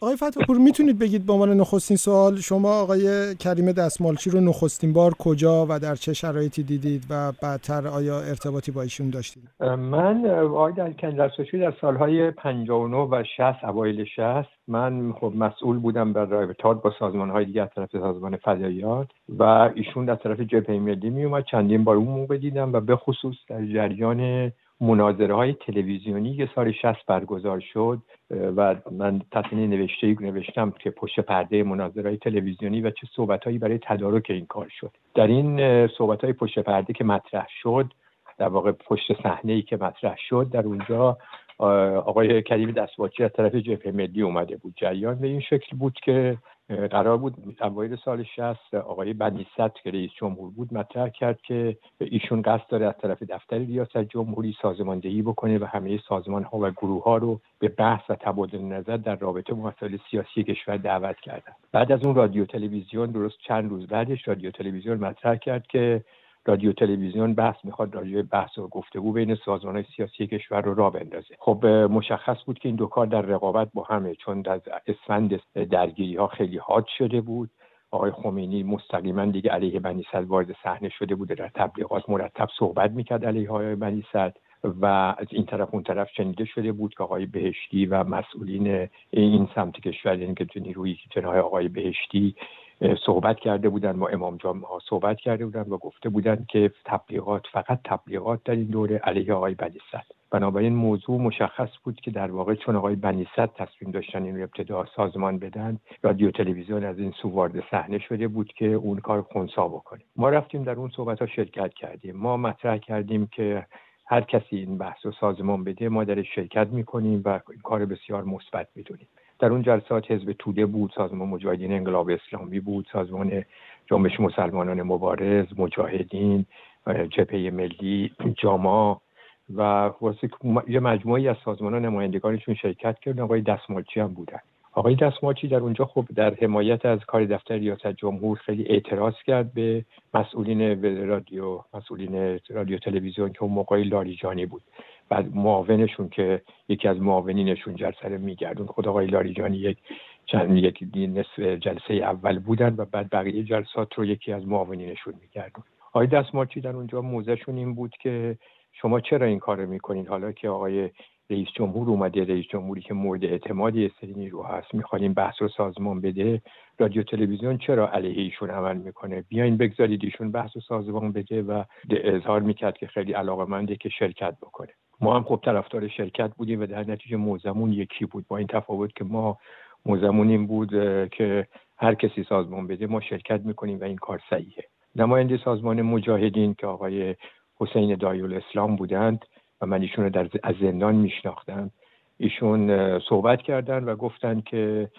آقای فتاپور می‌تونید بگید به عنوان نخستین سوال شما آقای کریم دستمالچی رو نخستین بار کجا و در چه شرایطی دیدید و بعدتر آیا ارتباطی با ایشون داشتید؟ من آقای دستمالچی در سالهای 59 و 60 اوایل 60 من خب مسئول بودم بر رابطات با سازمان های دیگه از طرف سازمان فضاییات و ایشون از طرف جبهه ملی می چندین بار اون موقع دیدم و به خصوص در جریان مناظره های تلویزیونی که سال 60 برگزار شد و من تصمیم نوشته نوشتم که پشت پرده مناظره های تلویزیونی و چه صحبت هایی برای تدارک این کار شد. در این صحبت های پشت پرده که مطرح شد در واقع پشت صحنه ای که مطرح شد در اونجا آقای کریم دستواچی از طرف جبهه ملی اومده بود جریان به این شکل بود که قرار بود اوایل سال 60 آقای بنیست که رئیس جمهور بود مطرح کرد که ایشون قصد داره از طرف دفتر ریاست جمهوری سازماندهی بکنه و همه سازمان ها و گروه ها رو به بحث و تبادل نظر در رابطه با مسائل سیاسی کشور دعوت کردن. بعد از اون رادیو تلویزیون درست چند روز بعدش رادیو تلویزیون مطرح کرد که رادیو تلویزیون بحث می‌خواد راجع بحث و گفتگو بین سازمان های سیاسی کشور رو را بندازه. خب مشخص بود که این دو کار در رقابت با همه چون از اسفند درگیری ها خیلی حاد شده بود. آقای خمینی مستقیما دیگه علیه بنی وارد صحنه شده بوده در تبلیغات مرتب صحبت می‌کرد علیه های بنی و از این طرف اون طرف شنیده شده بود که آقای بهشتی و مسئولین این سمت کشور یعنی که نیروی جناح آقای بهشتی صحبت کرده بودن با امام جمعه ها صحبت کرده بودن و گفته بودن که تبلیغات فقط تبلیغات در این دوره علیه آقای بنیصد بنابراین موضوع مشخص بود که در واقع چون آقای بنیصد تصمیم داشتن این رو ابتدا سازمان بدن رادیو تلویزیون از این سو وارد صحنه شده بود که اون کار خونسا بکنه. ما رفتیم در اون صحبت ها شرکت کردیم. ما مطرح کردیم که هر کسی این بحث رو سازمان بده ما در شرکت می‌کنیم و این کار بسیار مثبت می‌دونیم. در اون جلسات حزب توده بود سازمان مجاهدین انقلاب اسلامی بود سازمان جنبش مسلمانان مبارز مجاهدین جبهه ملی جاما و یه مجموعی از سازمان ها نمایندگانشون شرکت کردن. آقای دستمالچی هم بودن. آقای دستمالچی در اونجا خب در حمایت از کار دفتر ریاست جمهور خیلی اعتراض کرد به مسئولین رادیو مسئولین رادیو تلویزیون که اون موقعی لاریجانی بود. بعد معاونشون که یکی از معاونینشون جلسه میگردون خود آقای لاریجانی یک چند یک نصف جلسه اول بودن و بعد بقیه جلسات رو یکی از معاونینشون میگردون آقای دستمالچی در اونجا موزهشون این بود که شما چرا این کار می‌کنین؟ حالا که آقای رئیس جمهور اومده رئیس جمهوری که مورد اعتمادی سری نیرو هست می‌خواین بحث رو سازمان بده رادیو تلویزیون چرا علیه ایشون عمل می‌کنه؟ بیاین بگذارید ایشون بحث و سازمان بده و اظهار می‌کرد که خیلی علاقه منده که شرکت بکنه. ما هم خب طرفدار شرکت بودیم و در نتیجه موزمون یکی بود. با این تفاوت که ما موزمون این بود که هر کسی سازمان بده ما شرکت می‌کنیم و این کار صحیحه. نماینده سازمان مجاهدین که آقای حسین دایول اسلام بودند و من ایشون رو در از زندان میشناختم. ایشون صحبت کردن و گفتن که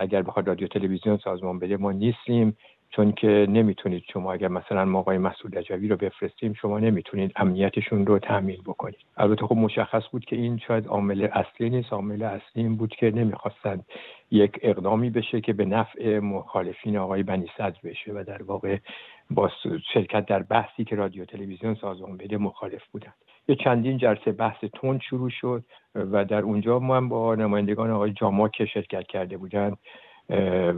اگر بخواد رادیو تلویزیون سازمان بده ما نیستیم. چون که نمی‌تونید شما اگر مثلا ما آقای مسئول رجوی رو بفرستیم شما نمی‌تونید امنیتشون رو تامین بکنید. البته خب مشخص بود که این شاید عامل اصلی نیست. عامل اصلی این بود که نمی‌خواستند یک اقدامی بشه که به نفع مخالفین آقای بنی صدر بشه و در واقع با شرکت در بحثی که رادیو تلویزیون سازمان بده مخالف بودند یه چندین جلسه بحث تند شروع شد و در اونجا ما هم با نمایندگان آقای جاما که شرکت کرده بودند.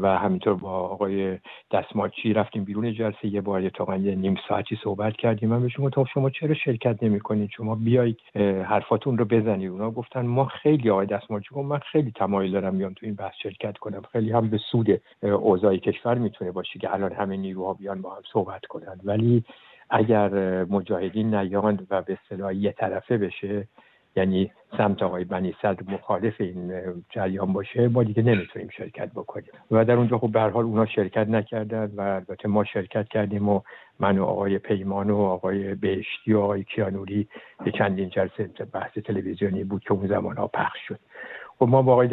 و همینطور با آقای دستمالچی رفتیم بیرون جلسه یه بار یه نیم ساعتی صحبت کردیم. من بهشون گفتم شما چرا شرکت نمی کنید شما بیایید حرفاتون رو بزنید. اونا گفتن ما خیلی آقای دستمالچی گفت من خیلی تمایل دارم بیام تو این بحث شرکت کنم. خیلی هم به سود اوضاع کشور می‌تونه باشه که الان همه نیروها بیان با هم صحبت کنند ولی اگر مجاهدین نیاند و به اصطلاح یه طرفه بشه یعنی سمت آقای بنی صدر مخالف این جریان باشه ما دیگه نمی‌تونیم شرکت بکنیم. و در اونجا خب به حال اونا شرکت نکردن و البته ما شرکت کردیم و من و آقای پیمان و آقای بهشتی و آقای کیانوری به چندین جلسه بحث تلویزیونی بود که اون زمان ها پخش شد. خب ما با آقای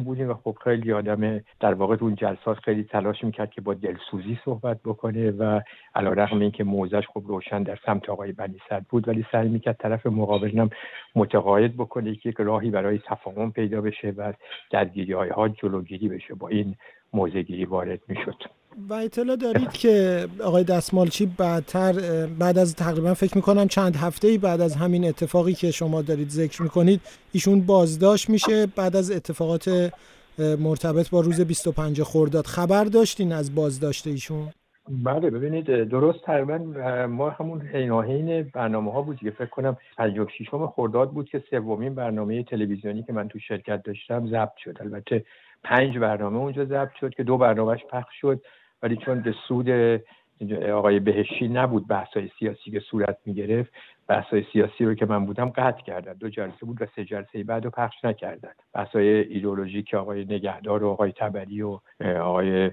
بودیم و خب خیلی آدم در واقع اون جلسات خیلی تلاش می‌کرد که با دلسوزی صحبت بکنه و علا رقم این که موزش خب روشن در سمت آقای بنی صد بود ولی سعی می‌کرد طرف مقابلنم متقاعد بکنه که یک راهی برای تفاهم پیدا بشه و درگیری های ها جلوگیری بشه با این موزگیری وارد می‌شد. و اطلاع دارید که آقای دستمالچی بعدتر بعد از تقریبا فکر می‌کنم چند هفته ای بعد از همین اتفاقی که شما دارید ذکر می‌کنید ایشون بازداشت میشه بعد از اتفاقات مرتبط با روز 25 خرداد. خبر داشتین از بازداشت ایشون؟ بله ببینید درست تقریبا ما همون عیناهین برنامه ها بود که فکر کنم 56 خرداد بود که سومین برنامه تلویزیونی که من تو شرکت داشتم ضبط شد. البته پنج برنامه اونجا ضبط شد که دو برنامهش پخش شد. ولی چون به سود آقای بهشی نبود بحثای سیاسی که صورت می گرفت بحثای سیاسی رو که من بودم قطع کردن. دو جلسه بود و سه جلسه بعد رو پخش نکردن. بحثای ایدولوژی که آقای نگهدار و آقای تبری و آقای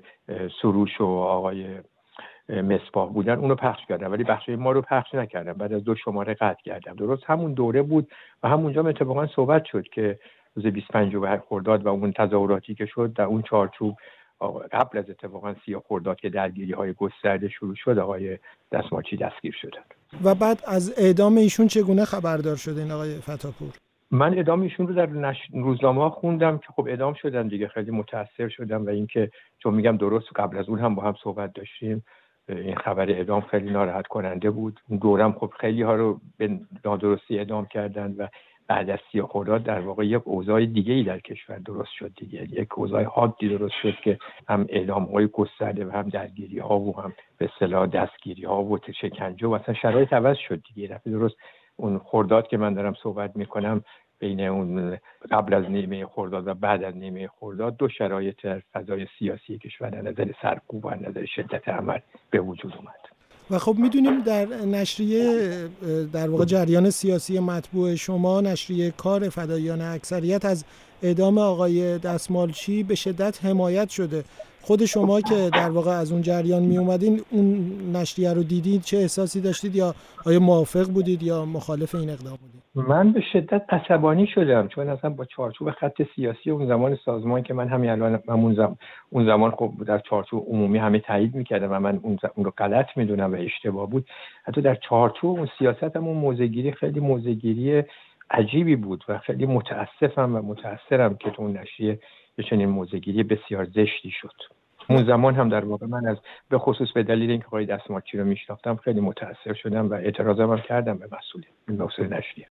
سروش و آقای مصباح بودن اونو پخش کردم ولی بخشای ما رو پخش نکردم بعد از دو شماره قطع کردم درست همون دوره بود و همونجا اتفاقا صحبت شد که روز 25 خرداد و اون تظاهراتی که شد در اون چارچوب قبل از اتفاقا سیاه خرداد که درگیری های گسترده شروع شد آقای دستماچی دستگیر شدن و بعد از اعدام ایشون چگونه خبردار شده این آقای فتاپور؟ من اعدام ایشون رو در نش... روزنامه ها خوندم که خب اعدام شدن دیگه خیلی متاثر شدم و اینکه چون میگم درست قبل از اون هم با هم صحبت داشتیم این خبر اعدام خیلی ناراحت کننده بود. اون دورم خب خیلی ها رو به نادرستی اعدام کردن و بعد از سیاه خرداد در واقع یک اوضاع دیگه ای در کشور درست شد دیگه. یک اوضاع حادی درست شد که هم اعدام های گسترده و هم درگیری ها و هم به اصطلاح دستگیری ها و شکنجه و اصلا شرایط عوض شد دیگه. دفعه درست اون خرداد که من دارم صحبت می‌کنم بین اون قبل از نیمه خرداد و بعد از نیمه خرداد دو شرایط فضای سیاسی کشور نظر سرکوب و نظر شدت عمل به وجود اومد. و خب می‌دونیم در نشریه در واقع جریان سیاسی مطبوع شما نشریه کار فدایان اکثریت از اعدام آقای دستمالچی به شدت حمایت شده. خود شما که در واقع از اون جریان می اومدین اون نشریه رو دیدید چه احساسی داشتید؟ یا آیا موافق بودید یا مخالف این اقدام بودید؟ من به شدت عصبانی شدم چون اصلا با چارچوب خط سیاسی اون زمان سازمان که من همین الان اون زمان, اون زمان خب در چارچوب عمومی همه تایید می‌کردم و من اون, اون رو غلط می‌دونم و اشتباه بود. حتی در چارچوب اون سیاست هم اون موزگیری خیلی موزگیری عجیبی بود و خیلی متاسفم و متاثرم که تو اون نشریه یه چنین موزگیری بسیار زشتی شد. اون زمان هم در واقع من از به خصوص به دلیل اینکه آقای دستماچی رو میشناختم خیلی متاثر شدم و اعتراضم هم کردم به مسئول این مسئول نشریه.